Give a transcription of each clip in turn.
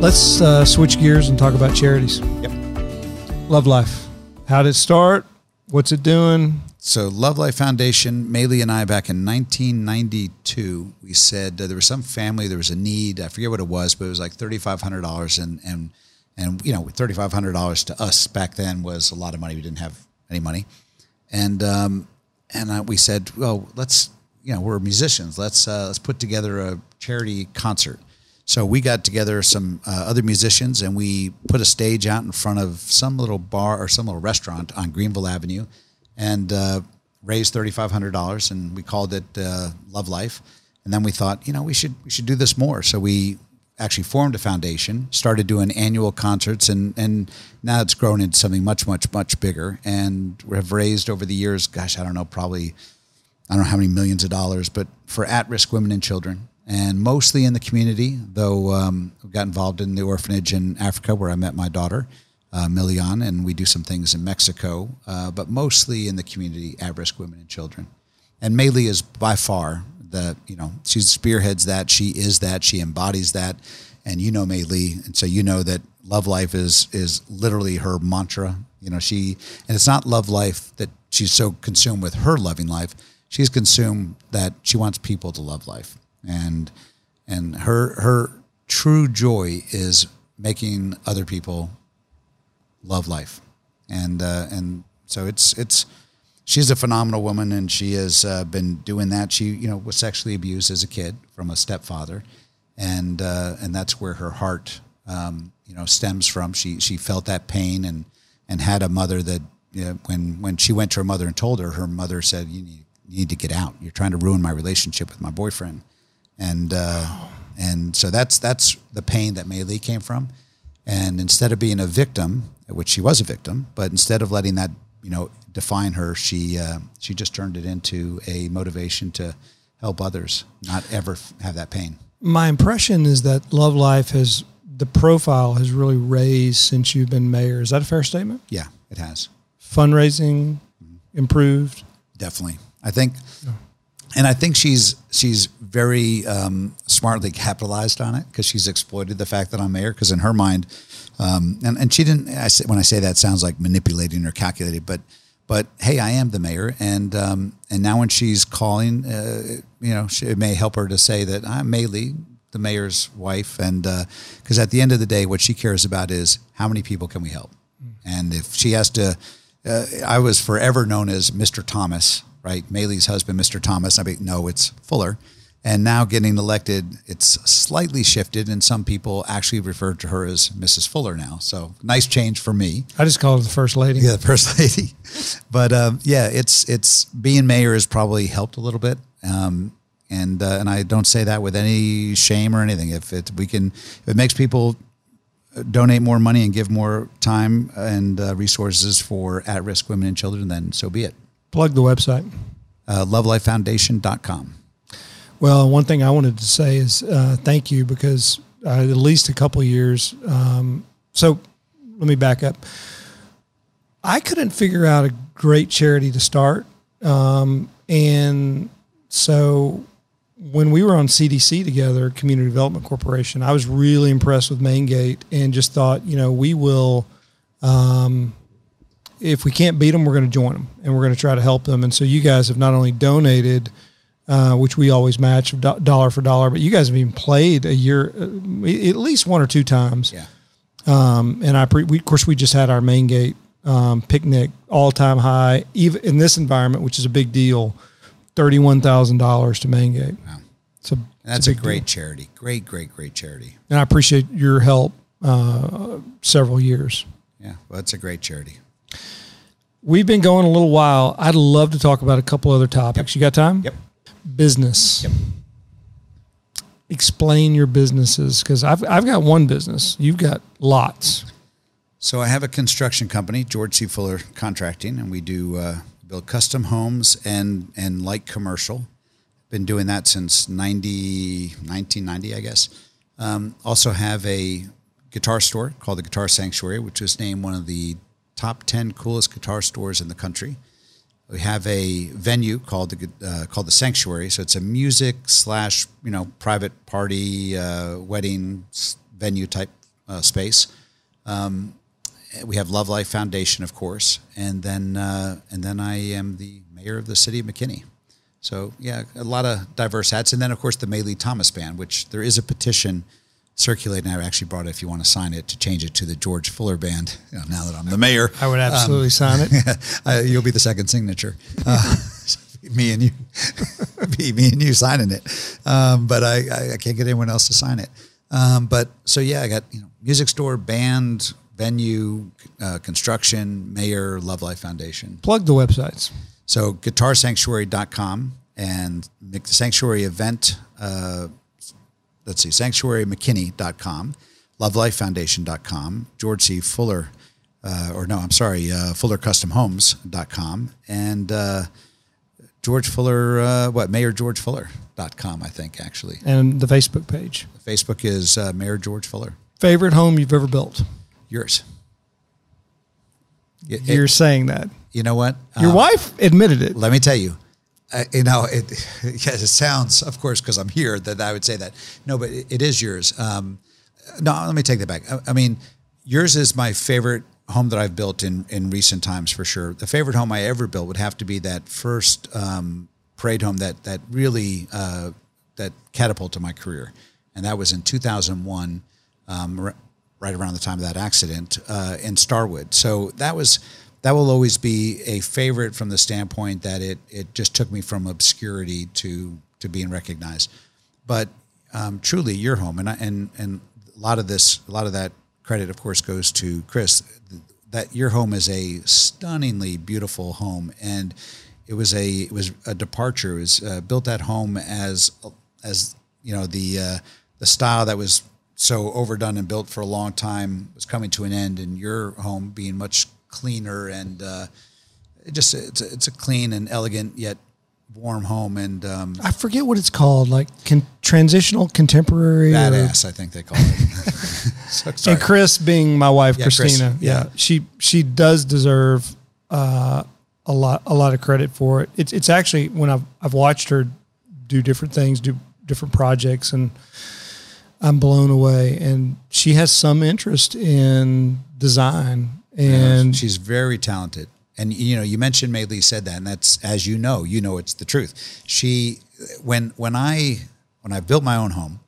let's uh, switch gears and talk about charities. Yep. Love Life. How did it start? What's it doing? So, Love Life Foundation, Maylee and I, back in 1992, we said uh, there was some family, there was a need. I forget what it was, but it was like $3,500. And, and, and you know, $3,500 to us back then was a lot of money. We didn't have any money. And, um, and uh, we said, well, let's, you know, we're musicians. Let's, uh, let's put together a charity concert. So we got together some uh, other musicians and we put a stage out in front of some little bar or some little restaurant on Greenville Avenue and uh, raised thirty five hundred dollars, and we called it uh, Love Life. And then we thought, you know, we should we should do this more. So we actually formed a foundation, started doing annual concerts, and and now it's grown into something much much much bigger. And we have raised over the years, gosh, I don't know, probably I don't know how many millions of dollars, but for at risk women and children. And mostly in the community, though um, got involved in the orphanage in Africa where I met my daughter uh, Milian, and we do some things in Mexico, uh, but mostly in the community, at-risk women and children. And Maylee is by far the you know she spearheads that. She is that. She embodies that. And you know Maylee, and so you know that love life is is literally her mantra. You know she, and it's not love life that she's so consumed with her loving life. She's consumed that she wants people to love life, and and her her true joy is making other people love life, and uh, and so it's it's she's a phenomenal woman, and she has uh, been doing that. She you know was sexually abused as a kid from a stepfather, and uh, and that's where her heart um, you know stems from. She she felt that pain and and had a mother that you know, when when she went to her mother and told her, her mother said, "You need you need to get out. You're trying to ruin my relationship with my boyfriend," and uh, and so that's that's the pain that Maylee came from. And instead of being a victim, which she was a victim, but instead of letting that you know define her, she uh, she just turned it into a motivation to help others not ever have that pain. My impression is that Love Life has the profile has really raised since you've been mayor. Is that a fair statement? Yeah, it has. Fundraising improved. Definitely, I think, and I think she's she's very um, smartly capitalized on it because she's exploited the fact that I'm mayor. Because in her mind, um, and and she didn't. I say, when I say that, sounds like manipulating or calculating, but but hey, I am the mayor, and um, and now when she's calling, uh, you know, she, it may help her to say that I'm Maylee, the mayor's wife, and because uh, at the end of the day, what she cares about is how many people can we help, and if she has to, uh, I was forever known as Mr. Thomas, right? Maylee's husband, Mr. Thomas. I mean, no, it's Fuller and now getting elected, it's slightly shifted, and some people actually refer to her as Mrs. Fuller now. So nice change for me. I just call her the first lady. Yeah, the first lady. but um, yeah, it's it's being mayor has probably helped a little bit, um, and uh, and I don't say that with any shame or anything. If it we can, if it makes people donate more money and give more time and uh, resources for at-risk women and children, then so be it. Plug the website. Uh, lovelifefoundation.com. Well, one thing I wanted to say is uh, thank you because uh, at least a couple years. Um, so let me back up. I couldn't figure out a great charity to start. Um, and so when we were on CDC together, Community Development Corporation, I was really impressed with ManeGait and just thought, you know, we will, um, if we can't beat them, we're going to join them and we're going to try to help them. And so you guys have not only donated – uh, which we always match do- dollar for dollar. But you guys have even played a year, uh, at least one or two times. Yeah. Um, and I, pre- we, of course, we just had our ManeGait um, picnic all time high, even in this environment, which is a big deal. Thirty-one thousand dollars to ManeGait. Wow. So that's a, a great deal. charity. Great, great, great charity. And I appreciate your help uh, several years. Yeah, well, that's a great charity. We've been going a little while. I'd love to talk about a couple other topics. Yep. You got time? Yep business. Yep. Explain your businesses because I've, I've got one business. You've got lots. So I have a construction company, George C. Fuller Contracting, and we do uh, build custom homes and and light commercial. Been doing that since 90, 1990, I guess. Um, also have a guitar store called the Guitar Sanctuary, which was named one of the top 10 coolest guitar stores in the country. We have a venue called the uh, called the Sanctuary. So it's a music slash you know private party uh, wedding venue type uh, space. Um, we have Love Life Foundation, of course, and then uh, and then I am the mayor of the city of McKinney. So yeah, a lot of diverse hats, and then of course the Maylee Thomas Band, which there is a petition circulating. I actually brought it if you want to sign it to change it to the George Fuller Band. You know, now that I'm the mayor, I would absolutely um, sign it. you'll be the second signature. Uh, me and you, be me and you signing it. Um, but I, I, I, can't get anyone else to sign it. Um, but so yeah, I got you know music store, band, venue, uh, construction, mayor, Love Life Foundation. Plug the websites. So guitarsanctuary.com and the sanctuary event. Uh, let's see, sanctuarymckinney.com, lovelifefoundation.com, George C. Fuller, uh, or no, I'm sorry, uh, fullercustomhomes.com, and uh, George Fuller, uh, what, Mayor George Fuller.com, I think, actually. And the Facebook page. Facebook is uh, Mayor George Fuller. Favorite home you've ever built? Yours. You're it, saying that. You know what? Your um, wife admitted it. Let me tell you. Uh, you know, it, yes, it sounds, of course, because I'm here, that I would say that. No, but it, it is yours. Um, no, let me take that back. I, I mean, yours is my favorite home that I've built in in recent times for sure. The favorite home I ever built would have to be that first um, parade home that that really uh, that catapulted my career, and that was in 2001, um, right around the time of that accident uh, in Starwood. So that was that will always be a favorite from the standpoint that it it just took me from obscurity to to being recognized. But um, truly, your home, and I, and and a lot of this, a lot of that credit, of course, goes to Chris. That your home is a stunningly beautiful home, and it was a it was a departure. It was uh, built at home as as you know the uh, the style that was so overdone and built for a long time was coming to an end, and your home being much cleaner and uh, it just it's a, it's a clean and elegant yet warm home and um, I forget what it's called, like con- transitional contemporary. Badass, or, I think they call it. so, and Chris, being my wife, yeah, Christina, Chris, yeah. yeah. she she does deserve uh, a lot a lot of credit for it. It's it's actually when I've I've watched her do different things, do different projects, and I'm blown away. And she has some interest in design, and she's very talented and you know you mentioned Maylee said that, and that's as you know, you know it's the truth. She when when I when I built my own home,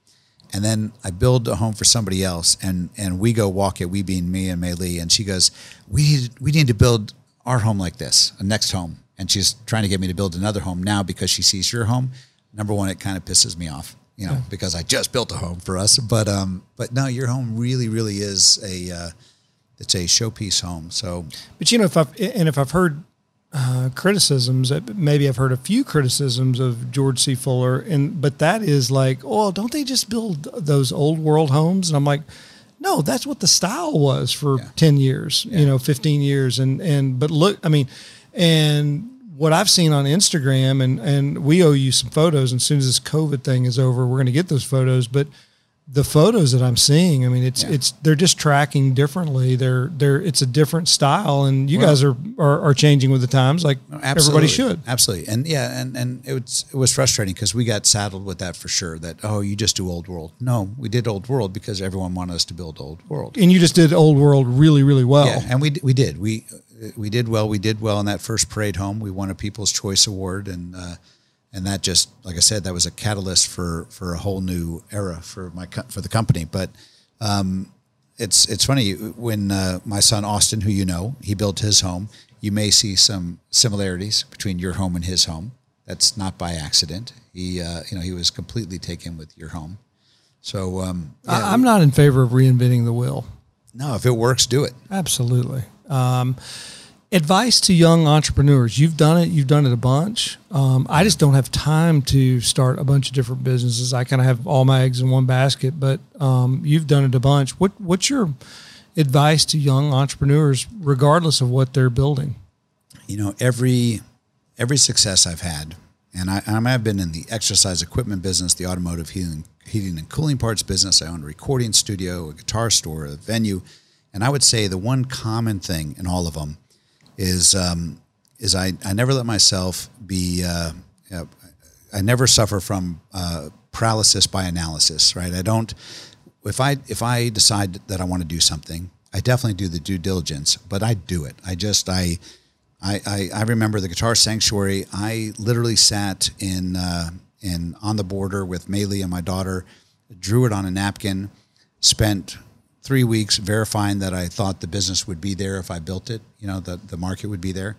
and then I build a home for somebody else, and and we go walk it, we being me and Maylee, and she goes, we need we need to build our home like this, a next home, and she's trying to get me to build another home now because she sees your home. Number one, it kind of pisses me off, you know, yeah. because I just built a home for us, but um, but no, your home really really is a uh, it's a showpiece home. So, but you know, if I've and if I've heard uh, criticisms, maybe I've heard a few criticisms of George C. Fuller, and but that is like, oh, don't they just build those old world homes? And I'm like, no, that's what the style was for yeah. ten years, yeah. you know, fifteen years, and and but look, I mean, and what I've seen on Instagram, and and we owe you some photos. And as soon as this COVID thing is over, we're going to get those photos, but the photos that I'm seeing, I mean, it's yeah. it's they're just tracking differently. They're they're it's a different style, and you well, guys are, are, are changing with the times, like everybody should. Absolutely, and yeah, and and it was it was frustrating because we got saddled with that for sure. That oh, you just do old world. No, we did old world because everyone wanted us to build old world, and you just did old world really really well. Yeah, and we we did we we did well. We did well in that first parade home. We won a People's Choice Award, and. Uh, and that just like I said, that was a catalyst for for a whole new era for my for the company. But um, it's it's funny when uh, my son Austin, who you know, he built his home. You may see some similarities between your home and his home. That's not by accident. He uh, you know he was completely taken with your home. So um, yeah, I'm not in favor of reinventing the wheel. No, if it works, do it. Absolutely. Um, advice to young entrepreneurs. You've done it you've done it a bunch. Um, i just don't have time to start a bunch of different businesses. I kind of have all my eggs in one basket but um, you've done it a bunch. What, what's your advice to young entrepreneurs regardless of what they're building? You know every every success i've had and I, i've been in the exercise equipment business the automotive heating, heating and cooling parts business. I own a recording studio a guitar store a venue and i would say the one common thing in all of them is um, is I, I never let myself be uh, I never suffer from uh, paralysis by analysis. Right, I don't. if I if I decide that I want to do something, I definitely do the due diligence, but I do it. I just I I I, I remember the Guitar Sanctuary. I literally sat in uh, in on the border with Maylee and my daughter, drew it on a napkin, spent three weeks verifying that I thought the business would be there if I built it. You know, the the market would be there.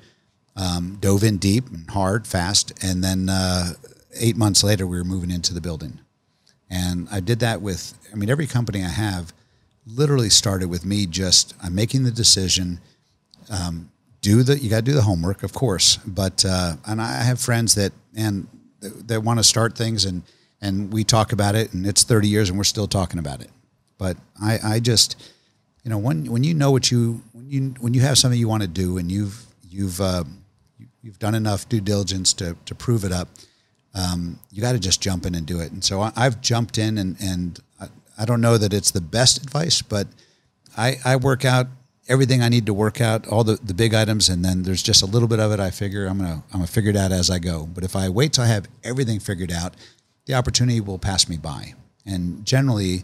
Um, dove in deep and hard, fast, and then uh, eight months later, we were moving into the building. And I did that with, I mean, every company I have literally started with me just, I'm making the decision. Um, do the, you got to do the homework, of course. But, uh, and I have friends that, and that want to start things and, and we talk about it and it's 30 years and we're still talking about it. But I, I just, you know, when, when you know what you, when you, when you have something you want to do and you've, you've, uh, you've done enough due diligence to, to prove it up, um, you got to just jump in and do it. And so I, have jumped in, and and I, I, don't know that it's the best advice, but I, I work out everything I need to work out, all the, the big items, and then there's just a little bit of it. I figure I'm gonna I'm gonna figure it out as I go. But if I wait till I have everything figured out, the opportunity will pass me by. And generally,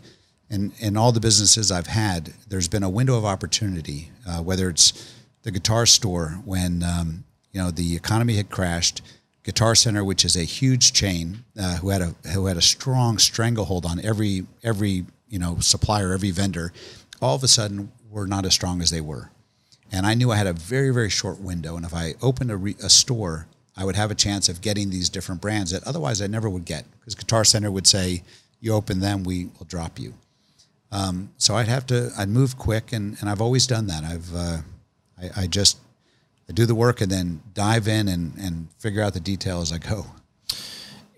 in in all the businesses I've had, there's been a window of opportunity. Uh, whether it's the guitar store when um, you know the economy had crashed Guitar Center, which is a huge chain uh, who had a who had a strong stranglehold on every every you know supplier, every vendor, all of a sudden were not as strong as they were, and I knew I had a very very short window, and if I opened a, re, a store, I would have a chance of getting these different brands that otherwise I never would get because Guitar Center would say, "You open them, we will drop you." Um, so I'd have to I'd move quick, and, and I've always done that. I've uh, I, I just I do the work and then dive in and, and figure out the detail as I go.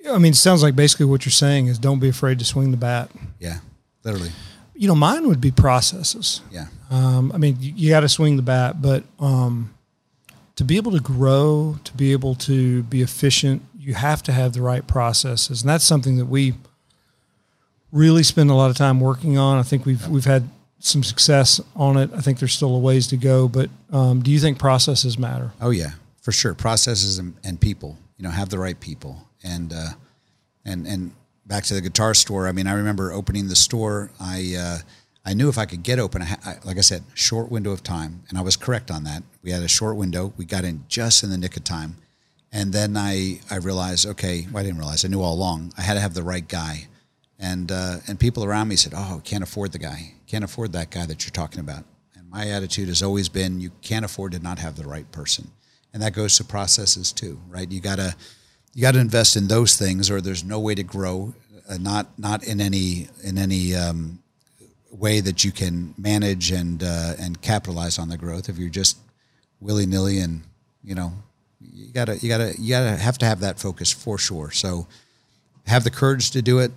I mean, it sounds like basically what you're saying is don't be afraid to swing the bat. Yeah, literally. You know, mine would be processes. Yeah. Um, I mean, you, you got to swing the bat, but um, to be able to grow, to be able to be efficient, you have to have the right processes, and that's something that we really spend a lot of time working on. I think we've we've had some success on it. I think there's still a ways to go, but um, do you think processes matter? Oh yeah, for sure. Processes and, and people. You know, have the right people, and uh, and and back to the guitar store. I mean, I remember opening the store. I uh, I knew if I could get open, I, like I said, short window of time, and I was correct on that. We had a short window. We got in just in the nick of time, and then I I realized, okay, well, I didn't realize. I knew all along. I had to have the right guy and uh, and people around me said, "Oh, can't afford the guy. Can't afford that guy that you're talking about." And my attitude has always been, you can't afford to not have the right person, and that goes to processes too, right? You gotta you gotta invest in those things, or there's no way to grow. Uh, not not in any in any um, way that you can manage and uh, and capitalize on the growth. If you're just willy nilly and you know you gotta you gotta you gotta have to have that focus for sure. So have the courage to do it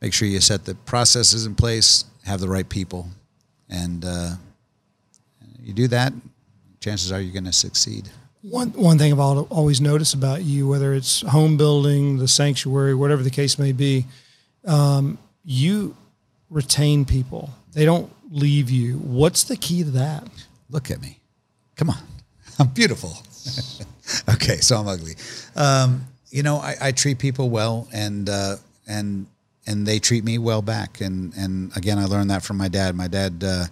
make sure you set the processes in place, have the right people, and uh, you do that, chances are you're going to succeed. One one thing I've always noticed about you, whether it's home building, the sanctuary, whatever the case may be, um, you retain people. They don't leave you. What's the key to that? Look at me. Come on. I'm beautiful. okay, so I'm ugly. Um, you know, I, I, treat people well, and uh, and and they treat me well back. And and again, I learned that from my dad. My dad uh,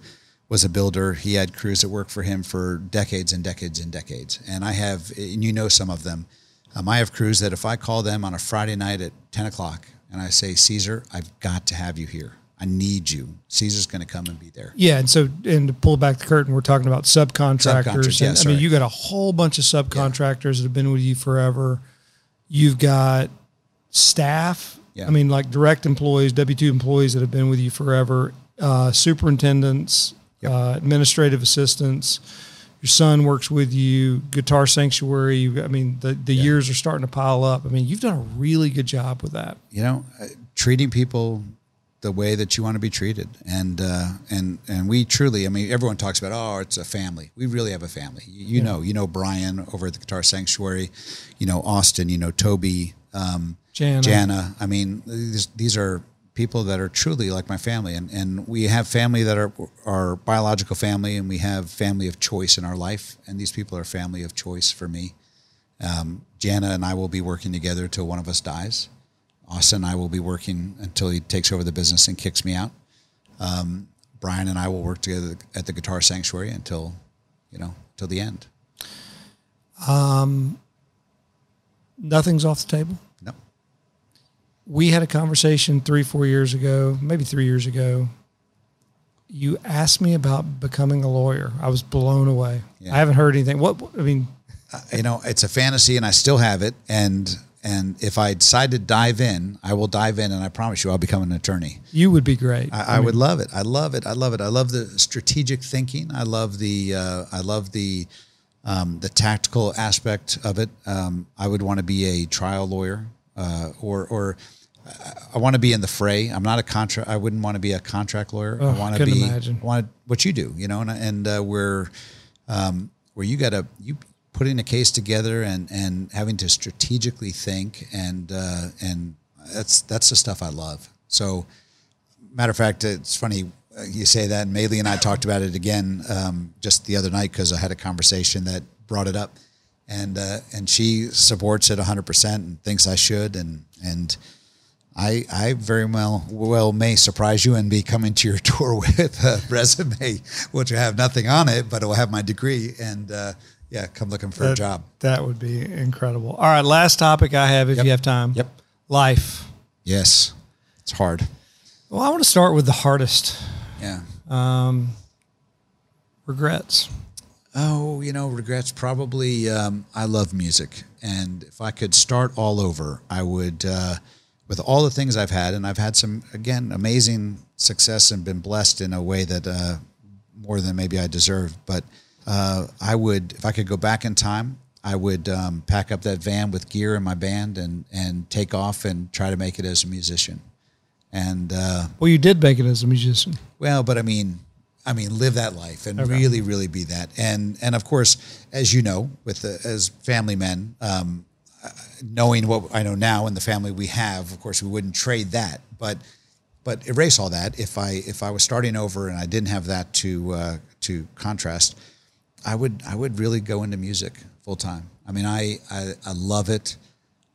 was a builder. He had crews that worked for him for decades and decades and decades. And I have, and you know, some of them. Um, I have crews that if I call them on a Friday night at ten o'clock and I say, Caesar, I've got to have you here. I need you. Caesar's going to come and be there. Yeah, and so and to pull back the curtain, we're talking about subcontractors. subcontractors yeah, I mean, you got a whole bunch of subcontractors yeah. that have been with you forever. You've got staff yeah. I mean, like direct employees, W two employees that have been with you forever, uh, superintendents, yep. uh, administrative assistants. Your son works with you. Guitar Sanctuary. I mean, the the yeah. years are starting to pile up. I mean, you've done a really good job with that. You know, uh, treating people the way that you want to be treated, and uh, and and we truly. I mean, everyone talks about oh, it's a family. We really have a family. You, you yeah. know, you know Brian over at the Guitar Sanctuary. You know Austin. You know Toby. Um, Jana. Jana. I mean, these, these are people that are truly like my family, and, and we have family that are our biological family, and we have family of choice in our life, and these people are family of choice for me. Um, Jana and I will be working together till one of us dies. Austin and I will be working until he takes over the business and kicks me out. um, Brian and I will work together at the Guitar Sanctuary until, you know, till the end. Um, Nothing's off the table. We had a conversation three, four years ago, maybe three years ago. You asked me about becoming a lawyer. I was blown away. Yeah. I haven't heard anything. What I mean, you know, it's a fantasy and I still have it. And, and if I decide to dive in, I will dive in and I promise you I'll become an attorney. you would be great. I, I would love it. I love it. I love it. I love the strategic thinking. I love the, uh, I love the, um, the tactical aspect of it. Um, I would want to be a trial lawyer, uh, or, or I want to be in the fray. I'm not a contract. I wouldn't want to be a contract lawyer. Oh, I want to be. imagine. I want what you do, you know, and and uh, where um, where you got to you putting a case together and and having to strategically think and uh, and that's that's the stuff I love. So, matter of fact, it's funny uh, you say that. And and I talked about it again um, just the other night because I had a conversation that brought it up, and uh, and she supports it 100 percent and thinks I should, and and I I very well well may surprise you and be coming to your tour with a resume which will have nothing on it, but it will have my degree and uh, yeah, come looking for a job. That would be incredible. All right, last topic I have, if Yep. you have time. Yep. Life. Yes, it's hard. Well, I want to start with the hardest Yeah. regrets. Oh, you know, regrets. Probably, um, I love music, and if I could start all over, I would. Uh, with all the things I've had, and I've had some again amazing success and been blessed in a way that uh, more than maybe I deserve. But uh, I would, if I could go back in time, I would um, pack up that van with gear and my band and and take off and try to make it as a musician. And uh, Well, you did make it as a musician. well, but I mean, I mean, live that life and Okay. really, really be that. And and of course, as you know, with the, as family men, um, uh, knowing what I know now and the family we have, of course, we wouldn't trade that. But but erase all that. If I if I was starting over and I didn't have that to uh, to contrast, I would I would really go into music full time. I mean, I, I I love it.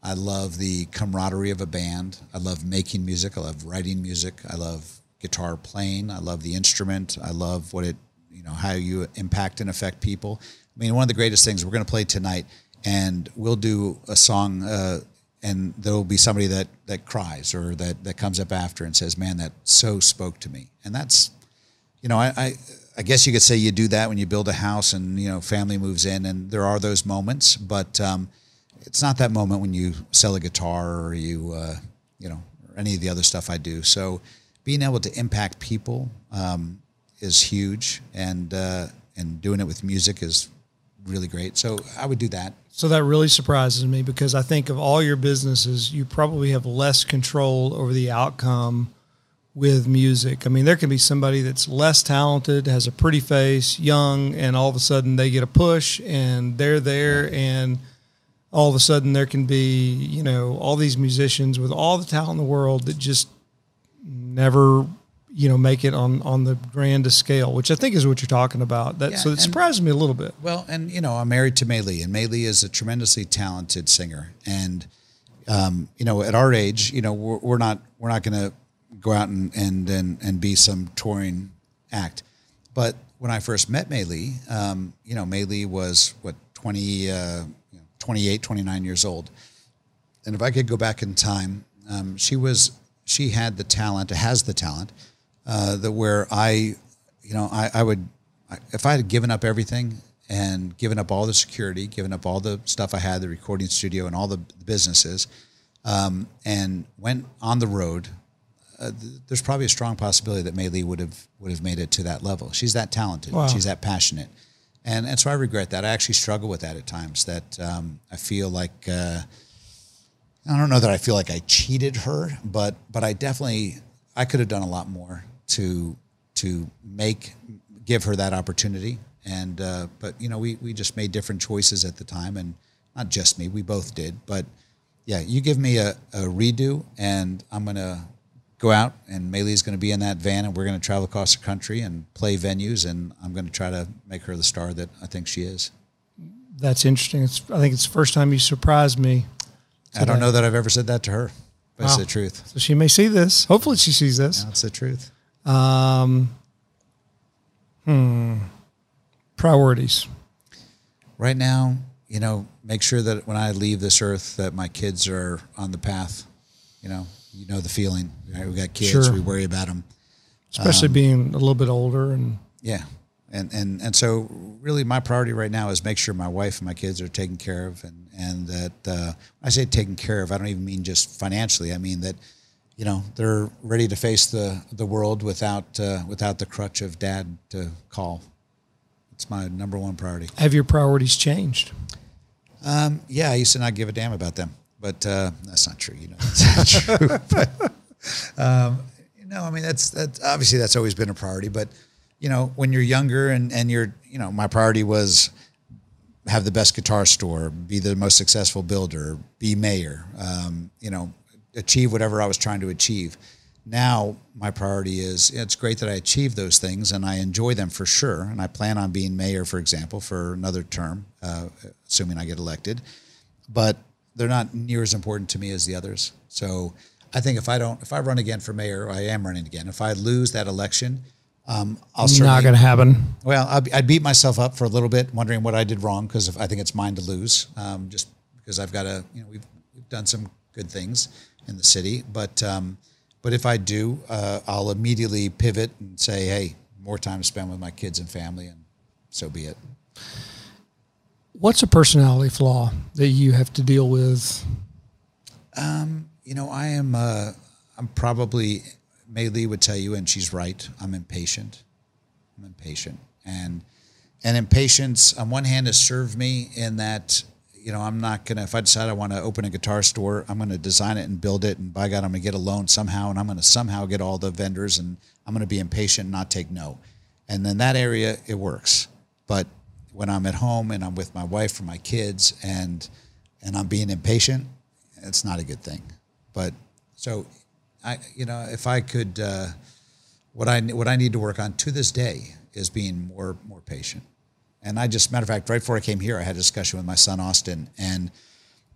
I love the camaraderie of a band. I love making music. I love writing music. I love guitar playing. I love the instrument. I love what it you know how you impact and affect people. I mean, one of the greatest things we're going to play tonight, and we'll do a song. Uh, and there will be somebody that, that cries or that, that comes up after and says, "Man, that so spoke to me." And that's you know, I, I I guess you could say you do that when you build a house and you know family moves in, and there are those moments, but um, it's not that moment when you sell a guitar or you uh, you know or any of the other stuff I do. So being able to impact people um, is huge, and uh, and doing it with music is really great. So I would do that. So that really surprises me because I think of all your businesses, you probably have less control over the outcome with music. I mean, there can be somebody that's less talented, has a pretty face, young, and all of a sudden they get a push and they're there and all of a sudden there can be, you know, all these musicians with all the talent in the world that just never you know make it on on the grandest scale which i think is what you're talking about that Yeah, so it surprises me a little bit Well, and you know, I'm married to Maylee, and Maylee is a tremendously talented singer. And um, you know, at our age, you know, we're, we're not we're not going to go out and, and and and be some touring act. But when I first met Maylee, um, you know, Maylee was what 20, uh, 28, 29 years old. And if I could go back in time, um, she was she had the talent, has the talent uh, that where I, you know, I, I would I, if I had given up everything and given up all the security, given up all the stuff I had, the recording studio and all the businesses, um, and went on the road, uh, th- there's probably a strong possibility that Maylee would have would have made it to that level. She's that talented. Wow. She's that passionate, and and so I regret that. I actually struggle with that at times. That um, I feel like. Uh, I don't know that I feel like I cheated her, but but I definitely I could have done a lot more to to make give her that opportunity. And uh, but you know we we just made different choices at the time, and not just me, we both did. But yeah, you give me a, a redo, and I'm gonna go out, and Maylee's gonna be in that van, and we're gonna travel across the country and play venues, and I'm gonna try to make her the star that I think she is. That's interesting. It's, I think it's the first time you surprised me. I don't know that I've ever said that to her. But it's Wow. the truth. So she may see this. Hopefully, she sees this. That's the truth. Um, hmm. Priorities. Right now, you know, make sure that when I leave this earth, that my kids are on the path. You know, you know the feeling. Right? We got kids. Sure. We worry about them. especially Um, being a little bit older and Yeah. And, and, and so really my priority right now is make sure my wife and my kids are taken care of and, and that, uh, when I say taken care of, I don't even mean just financially. I mean that, you know, they're ready to face the, the world without, uh, without the crutch of dad to call. It's my number one priority. have your priorities changed? Um, yeah, I used to not give a damn about them, but uh, that's not true. You know, that's not true. But, um, you know, I mean, that's that's obviously that's always been a priority. But you know, when you're younger and and you're, you know, my priority was have the best guitar store, be the most successful builder, be mayor, um, you know, achieve whatever I was trying to achieve. Now my priority is it's great that I achieve those things and I enjoy them for sure. And I plan on being mayor, for example, for another term, uh, assuming I get elected. But they're not near as important to me as the others. So I think if I don't, if I run again for mayor, I am running again. If I lose that election, um, I'll certainly Not going to happen. well, I'd, I'd beat myself up for a little bit, wondering what I did wrong because I think it's mine to lose. Um, just because I've got to, you know, we've, we've done some good things in the city, but um, but if I do, uh, I'll immediately pivot and say, hey, more time to spend with my kids and family, and so be it. What's a personality flaw that you have to deal with? You know, I am. Uh, I'm probably. Maylee would tell you, and she's right. I'm impatient. I'm impatient, and and impatience on one hand has served me in that you know I'm not gonna. If I decide I want to open a guitar store, I'm gonna design it and build it, and by God, I'm gonna get a loan somehow, and I'm gonna somehow get all the vendors, and I'm gonna be impatient, and not take no. And then that area it works, but when I'm at home and I'm with my wife or my kids, and and I'm being impatient, it's not a good thing. But so, I you know if I could, uh, what I what I need to work on to this day is being more more patient. And I just matter of fact, right before I came here, I had a discussion with my son Austin, and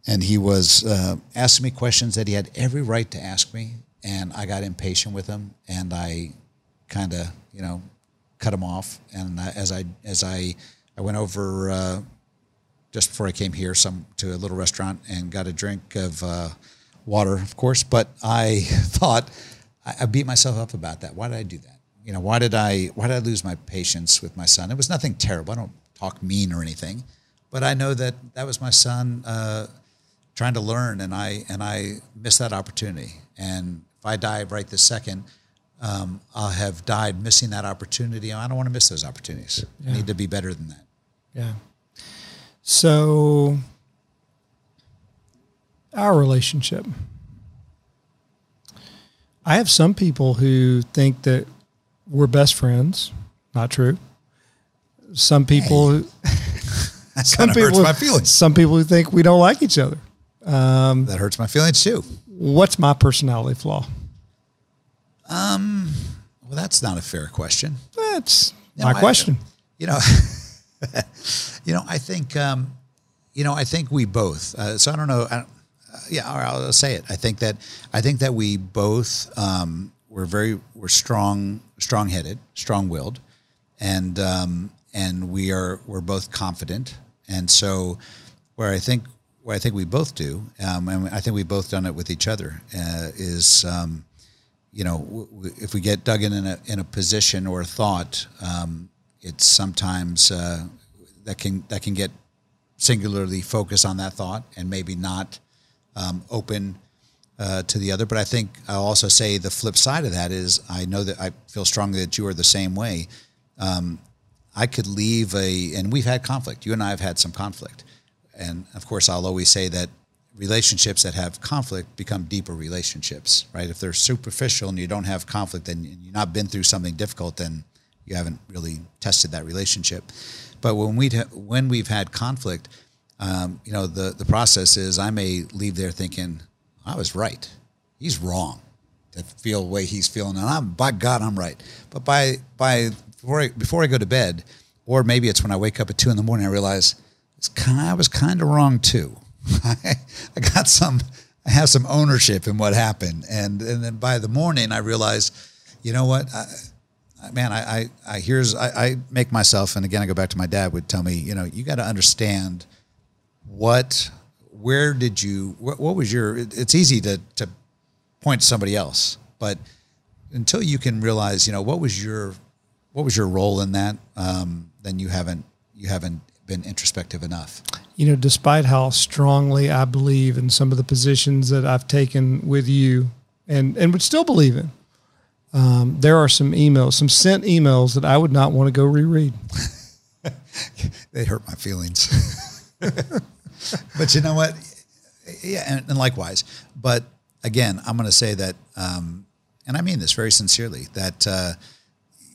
and he was uh, asking me questions that he had every right to ask me, and I got impatient with him, and I kind of you know cut him off. And as I as I I went over. Uh, just before I came here, some to a little restaurant and got a drink of uh, water, of course. But I thought I, I beat myself up about that. Why did I do that? You know, why did I why did I lose my patience with my son? It was nothing terrible. I don't talk mean or anything, but I know that that was my son uh, trying to learn, and I and I missed that opportunity. And if I die right this second, um, I'll have died missing that opportunity. I don't want to miss those opportunities. I need to be better than that. Yeah. So, our relationship. I have some people who think that we're best friends. Not true. Some people, who That some kind of hurts people, my feelings. some people who think we don't like each other. That hurts my feelings too. What's my personality flaw? Um, Well, that's not a fair question. That's No, my I- question. You know, you know, I think, um, you know, I think we both. Uh, so I don't know. I don't, yeah, I'll say it. I think that I think that we both um, were very we're strong, strong headed, strong willed, and um, and we are we're both confident. And so, where I think where I think we both do, um, and I think we've both done it with each other, uh, is. Um, you know, w- w- if we get dug in in a, in a position or a thought, um, it's sometimes uh, that can that can get singularly focused on that thought and maybe not um, open uh, to the other. But I think I'll also say the flip side of that is I know that I feel strongly that you are the same way. Um, I could leave a, and we've had conflict. You and I have had some conflict, and of course, I'll always say that relationships that have conflict become deeper relationships, right? If they're superficial and you don't have conflict, and you've not been through something difficult, then you haven't really tested that relationship. But when we when we've had conflict, um, you know, the the process is I may leave there thinking I was right, he's wrong to feel the way he's feeling, and I'm by God I'm right. But by by before I, before I go to bed, or maybe it's when I wake up at two in the morning, I realize kind I was kind of wrong too. I, I got some, I have some ownership in what happened, and and then by the morning I realized, you know what, I- man, I, I, I here's I, I make myself, and again, I go back to my dad would tell me, you know, you got to understand what, where did you, what, what was your? it- It's easy to to point to somebody else, but until you can realize, you know, what was your, what was your role in that, um, then you haven't you haven't been introspective enough. you know, despite how strongly I believe in some of the positions that I've taken with you and, and would still believe in, um, there are some emails, some sent emails that I would not want to go reread. they hurt my feelings. but you know what? Yeah, and, and likewise. But again, I'm going to say that, um, and I mean this very sincerely, that uh,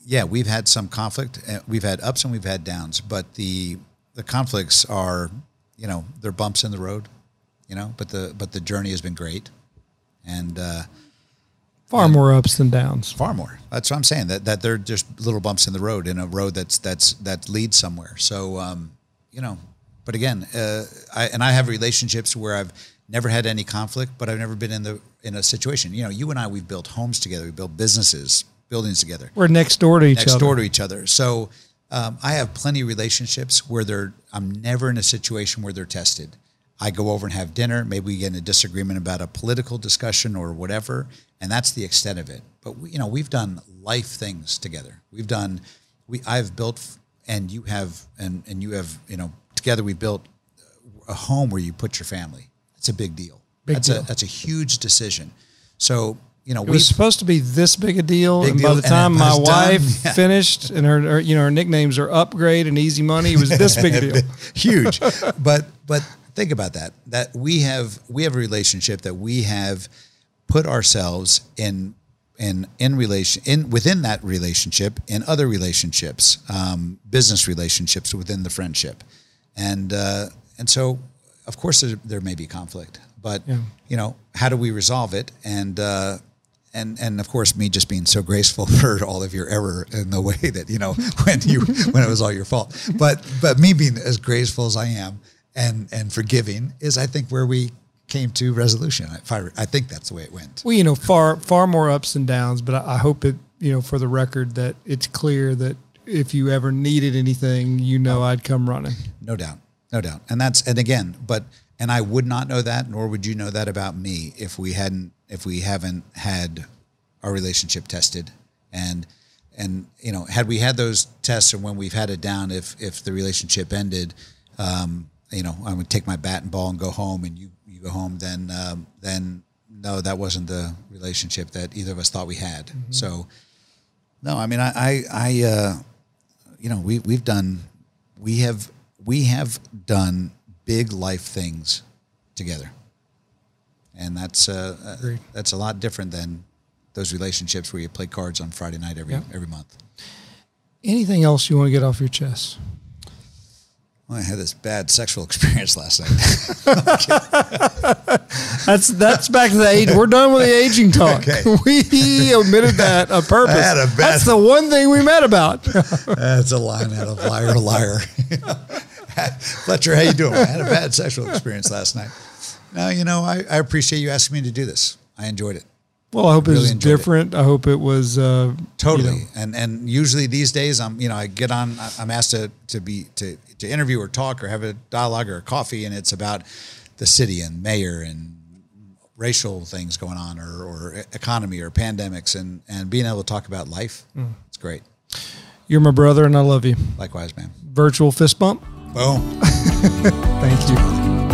yeah, we've had some conflict. uh, We've had ups and we've had downs, but the the conflicts are, you know, they're bumps in the road, you know. But the but the journey has been great, and uh, Far more ups than downs. far more. That's what I'm saying. That that they're just little bumps in the road in a road that's that's that leads somewhere. So um, you know, but again, uh, I and I have relationships where I've never had any conflict, but I've never been in the in a situation. You know, you and I we've built homes together, we built businesses, buildings together We're next door to each next other. Next door to each other. So um, I have plenty of relationships where they're. I'm never in a situation where they're tested. I go over and have dinner. Maybe we get in a disagreement about a political discussion or whatever, and that's the extent of it. But we, you know, we've done life things together. We've done. We I've built, and you have, and and you have. You know, together we built a home where you put your family. It's a big deal. Big that's deal. a that's a huge decision. So you know, It was supposed to be this big a deal, Big and deal, by the time my done, wife yeah. finished, and her, her, you know, her nicknames are Upgrade and Easy Money, it was this big a deal. huge. but but think about that. That we have we have a relationship that we have put ourselves in in in relation in within that relationship in other relationships, um, business relationships within the friendship, and uh, and so of course there, there may be conflict, but Yeah. you know how do we resolve it and. Uh, and and of course me just being so graceful for all of your error in the way that you know when you when it was all your fault but but me being as graceful as I am and and forgiving is I think where we came to resolution I, I think that's the way it went Well, you know, far far more ups and downs, but I, I hope it, you know, for the record, that it's clear that if you ever needed anything, you know, I'd come running. no doubt. No doubt. And that's and again but and I would not know that nor would you know that about me if we hadn't if we haven't had our relationship tested. And and you know had we had those tests and when we've had it down if if the relationship ended um, you know I would take my bat and ball and go home and you you go home then um, then no that wasn't the relationship that either of us thought we had. So no I mean I I, I uh, you know we we've done we have we have done big life things together and that's uh, uh, that's a lot different than those relationships where you play cards on Friday night every Yeah. every month. Anything else you want to get off your chest? Well, I had this bad sexual experience last night. That's that's back to the age. We're done with the aging talk. Okay. We omitted that on purpose. I had a bad- That's the one thing we met about. That's a line out of Liar Liar. Fletcher, how you doing? I had a bad sexual experience last night. Now you know, I, I appreciate you asking me to do this. I enjoyed it. Well, I hope it Really was enjoyed it. different. I hope it was uh, Totally. you know, And and usually these days I'm you know I get on I'm asked to to be to to interview or talk or have a dialogue or a coffee and it's about the city and mayor and racial things going on or, or economy or pandemics and and being able to talk about life. It's great. you're my brother, and I love you. Likewise, man. Virtual fist bump. Boom. Thank you.